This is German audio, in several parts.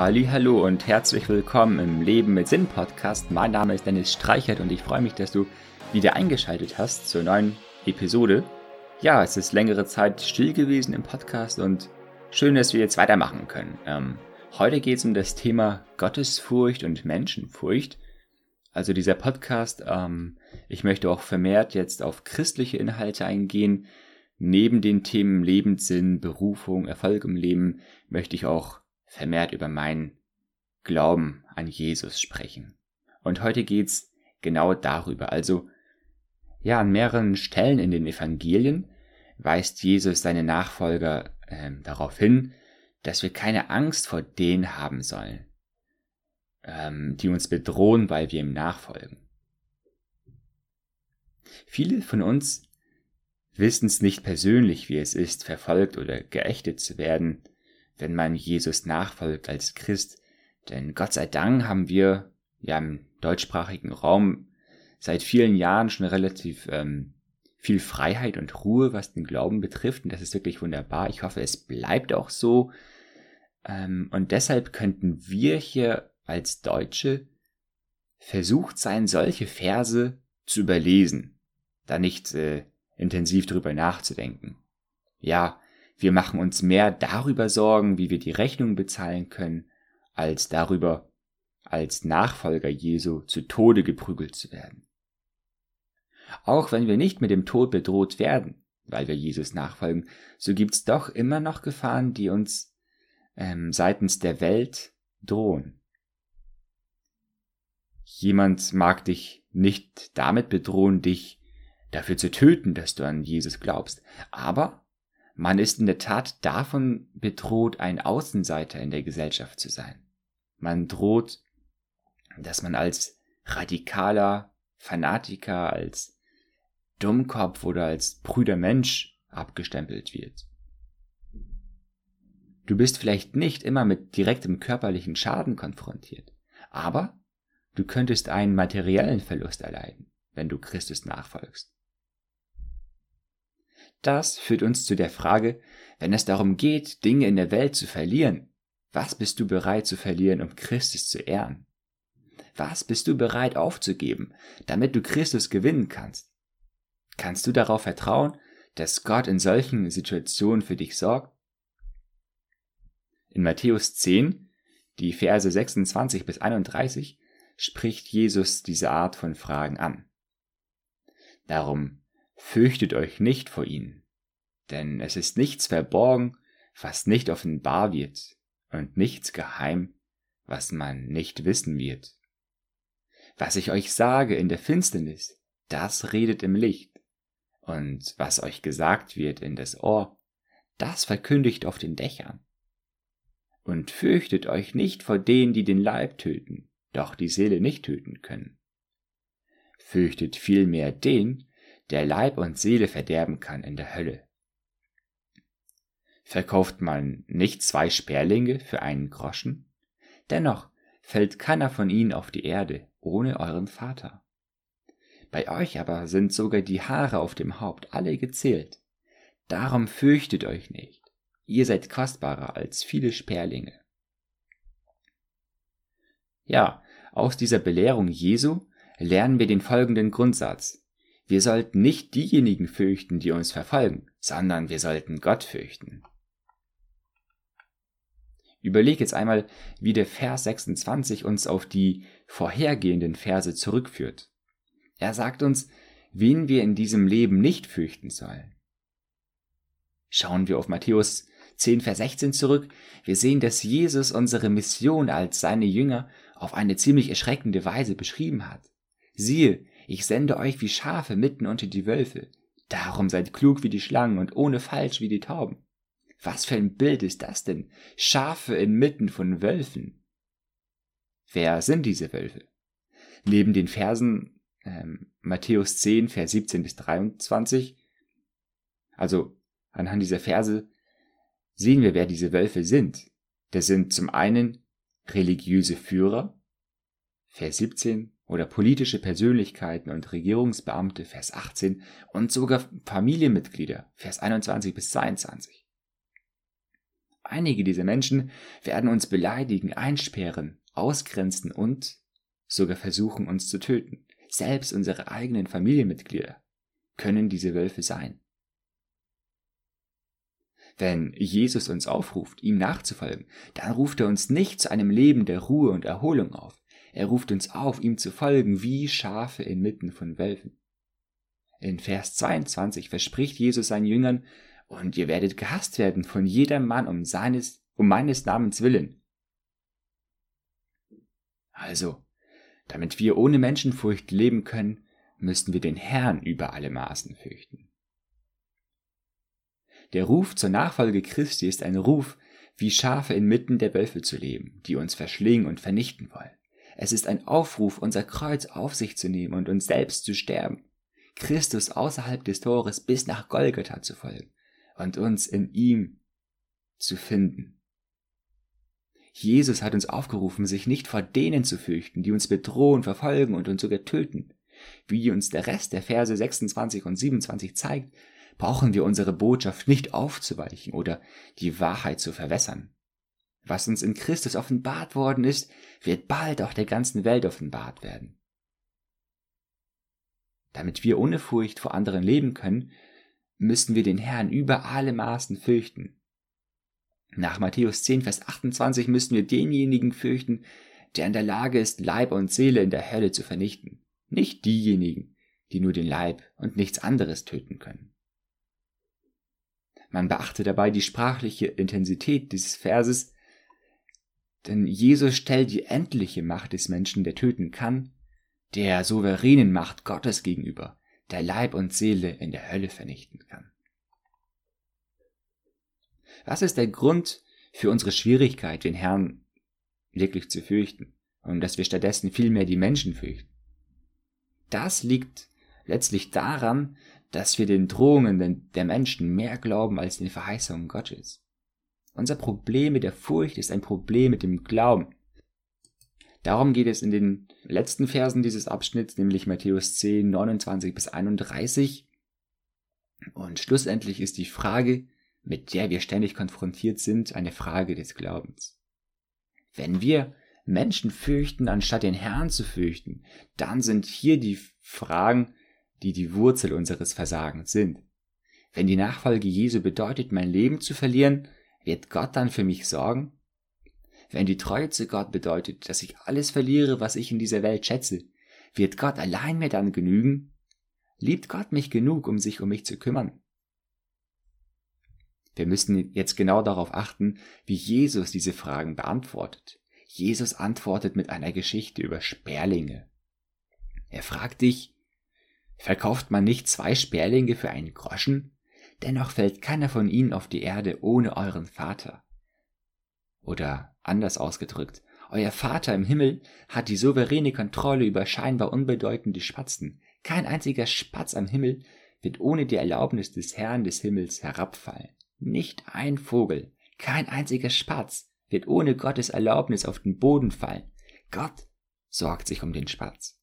Hallo und herzlich willkommen im Leben mit Sinn Podcast. Mein Name ist Dennis Streichert und ich freue mich, dass du wieder eingeschaltet hast zur neuen Episode. Ja, es ist längere Zeit still gewesen im Podcast und schön, dass wir jetzt weitermachen können. Ähm, heute geht es um das Thema Gottesfurcht und Menschenfurcht. Also dieser Podcast, ähm, ich möchte auch vermehrt jetzt auf christliche Inhalte eingehen. Neben den Themen Lebenssinn, Berufung, Erfolg im Leben möchte ich auch vermehrt über meinen Glauben an Jesus sprechen. Und heute geht's genau darüber. Also, ja, an mehreren Stellen in den Evangelien weist Jesus seine Nachfolger äh, darauf hin, dass wir keine Angst vor denen haben sollen, ähm, die uns bedrohen, weil wir ihm nachfolgen. Viele von uns wissen es nicht persönlich, wie es ist, verfolgt oder geächtet zu werden, wenn man Jesus nachfolgt als Christ. Denn Gott sei Dank haben wir ja im deutschsprachigen Raum seit vielen Jahren schon relativ ähm, viel Freiheit und Ruhe, was den Glauben betrifft. Und das ist wirklich wunderbar. Ich hoffe, es bleibt auch so. Ähm, und deshalb könnten wir hier als Deutsche versucht sein, solche Verse zu überlesen, da nicht äh, intensiv drüber nachzudenken. Ja, wir machen uns mehr darüber Sorgen, wie wir die Rechnung bezahlen können, als darüber, als Nachfolger Jesu zu Tode geprügelt zu werden. Auch wenn wir nicht mit dem Tod bedroht werden, weil wir Jesus nachfolgen, so gibt's doch immer noch Gefahren, die uns ähm, seitens der Welt drohen. Jemand mag dich nicht damit bedrohen, dich dafür zu töten, dass du an Jesus glaubst, aber man ist in der Tat davon bedroht, ein Außenseiter in der Gesellschaft zu sein. Man droht, dass man als radikaler Fanatiker, als Dummkopf oder als prüder Mensch abgestempelt wird. Du bist vielleicht nicht immer mit direktem körperlichen Schaden konfrontiert, aber du könntest einen materiellen Verlust erleiden, wenn du Christus nachfolgst. Das führt uns zu der Frage, wenn es darum geht, Dinge in der Welt zu verlieren, was bist du bereit zu verlieren, um Christus zu ehren? Was bist du bereit aufzugeben, damit du Christus gewinnen kannst? Kannst du darauf vertrauen, dass Gott in solchen Situationen für dich sorgt? In Matthäus 10, die Verse 26 bis 31, spricht Jesus diese Art von Fragen an. Darum Fürchtet euch nicht vor ihnen, denn es ist nichts verborgen, was nicht offenbar wird, und nichts geheim, was man nicht wissen wird. Was ich euch sage in der Finsternis, das redet im Licht, und was euch gesagt wird in das Ohr, das verkündigt auf den Dächern. Und fürchtet euch nicht vor denen, die den Leib töten, doch die Seele nicht töten können. Fürchtet vielmehr den, der Leib und Seele verderben kann in der Hölle. Verkauft man nicht zwei Sperlinge für einen Groschen? Dennoch fällt keiner von ihnen auf die Erde ohne euren Vater. Bei euch aber sind sogar die Haare auf dem Haupt alle gezählt. Darum fürchtet euch nicht. Ihr seid kostbarer als viele Sperlinge. Ja, aus dieser Belehrung Jesu lernen wir den folgenden Grundsatz. Wir sollten nicht diejenigen fürchten, die uns verfolgen, sondern wir sollten Gott fürchten. Überleg jetzt einmal, wie der Vers 26 uns auf die vorhergehenden Verse zurückführt. Er sagt uns, wen wir in diesem Leben nicht fürchten sollen. Schauen wir auf Matthäus 10, Vers 16 zurück. Wir sehen, dass Jesus unsere Mission als seine Jünger auf eine ziemlich erschreckende Weise beschrieben hat. Siehe, ich sende euch wie Schafe mitten unter die Wölfe. Darum seid klug wie die Schlangen und ohne falsch wie die Tauben. Was für ein Bild ist das denn? Schafe inmitten von Wölfen. Wer sind diese Wölfe? Neben den Versen ähm, Matthäus 10, Vers 17 bis 23, also anhand dieser Verse, sehen wir, wer diese Wölfe sind. Das sind zum einen religiöse Führer, Vers 17, oder politische Persönlichkeiten und Regierungsbeamte, Vers 18, und sogar Familienmitglieder, Vers 21 bis 22. Einige dieser Menschen werden uns beleidigen, einsperren, ausgrenzen und sogar versuchen, uns zu töten. Selbst unsere eigenen Familienmitglieder können diese Wölfe sein. Wenn Jesus uns aufruft, ihm nachzufolgen, dann ruft er uns nicht zu einem Leben der Ruhe und Erholung auf. Er ruft uns auf, ihm zu folgen wie Schafe inmitten von Wölfen. In Vers 22 verspricht Jesus seinen Jüngern, und ihr werdet gehasst werden von jedem Mann um seines, um meines Namens willen. Also, damit wir ohne Menschenfurcht leben können, müssten wir den Herrn über alle Maßen fürchten. Der Ruf zur Nachfolge Christi ist ein Ruf, wie Schafe inmitten der Wölfe zu leben, die uns verschlingen und vernichten wollen. Es ist ein Aufruf, unser Kreuz auf sich zu nehmen und uns selbst zu sterben, Christus außerhalb des Tores bis nach Golgatha zu folgen und uns in ihm zu finden. Jesus hat uns aufgerufen, sich nicht vor denen zu fürchten, die uns bedrohen, verfolgen und uns sogar töten. Wie uns der Rest der Verse 26 und 27 zeigt, brauchen wir unsere Botschaft nicht aufzuweichen oder die Wahrheit zu verwässern. Was uns in Christus offenbart worden ist, wird bald auch der ganzen Welt offenbart werden. Damit wir ohne Furcht vor anderen leben können, müssen wir den Herrn über alle Maßen fürchten. Nach Matthäus 10, Vers 28 müssen wir denjenigen fürchten, der in der Lage ist, Leib und Seele in der Hölle zu vernichten, nicht diejenigen, die nur den Leib und nichts anderes töten können. Man beachte dabei die sprachliche Intensität dieses Verses, denn Jesus stellt die endliche Macht des Menschen, der töten kann, der souveränen Macht Gottes gegenüber, der Leib und Seele in der Hölle vernichten kann. Was ist der Grund für unsere Schwierigkeit, den Herrn wirklich zu fürchten und dass wir stattdessen vielmehr die Menschen fürchten? Das liegt letztlich daran, dass wir den Drohungen der Menschen mehr glauben als den Verheißungen Gottes. Unser Problem mit der Furcht ist ein Problem mit dem Glauben. Darum geht es in den letzten Versen dieses Abschnitts, nämlich Matthäus 10, 29 bis 31. Und schlussendlich ist die Frage, mit der wir ständig konfrontiert sind, eine Frage des Glaubens. Wenn wir Menschen fürchten, anstatt den Herrn zu fürchten, dann sind hier die Fragen, die die Wurzel unseres Versagens sind. Wenn die Nachfolge Jesu bedeutet, mein Leben zu verlieren, wird Gott dann für mich sorgen? Wenn die Treue zu Gott bedeutet, dass ich alles verliere, was ich in dieser Welt schätze, wird Gott allein mir dann genügen? Liebt Gott mich genug, um sich um mich zu kümmern? Wir müssen jetzt genau darauf achten, wie Jesus diese Fragen beantwortet. Jesus antwortet mit einer Geschichte über Sperlinge. Er fragt dich, verkauft man nicht zwei Sperlinge für einen Groschen? Dennoch fällt keiner von ihnen auf die Erde ohne euren Vater. Oder anders ausgedrückt, euer Vater im Himmel hat die souveräne Kontrolle über scheinbar unbedeutende Spatzen. Kein einziger Spatz am Himmel wird ohne die Erlaubnis des Herrn des Himmels herabfallen. Nicht ein Vogel, kein einziger Spatz wird ohne Gottes Erlaubnis auf den Boden fallen. Gott sorgt sich um den Spatz.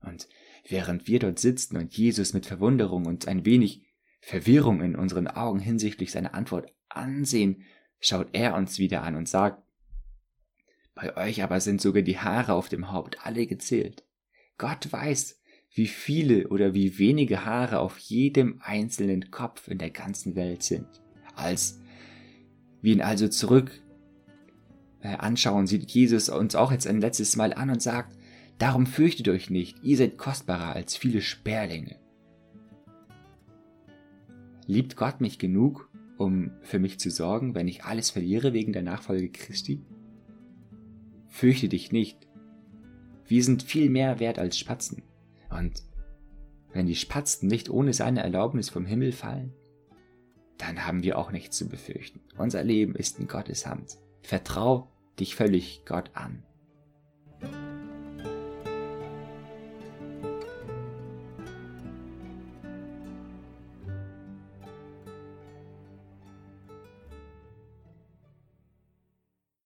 Und während wir dort sitzen und Jesus mit Verwunderung und ein wenig Verwirrung in unseren Augen hinsichtlich seiner Antwort ansehen, schaut er uns wieder an und sagt, bei euch aber sind sogar die Haare auf dem Haupt alle gezählt. Gott weiß, wie viele oder wie wenige Haare auf jedem einzelnen Kopf in der ganzen Welt sind. Als wir ihn also zurück äh, anschauen, sieht Jesus uns auch jetzt ein letztes Mal an und sagt, darum fürchtet euch nicht, ihr seid kostbarer als viele Sperlinge. Liebt Gott mich genug, um für mich zu sorgen, wenn ich alles verliere wegen der Nachfolge Christi? Fürchte dich nicht. Wir sind viel mehr wert als Spatzen. Und wenn die Spatzen nicht ohne seine Erlaubnis vom Himmel fallen, dann haben wir auch nichts zu befürchten. Unser Leben ist in Gottes Hand. Vertrau dich völlig Gott an.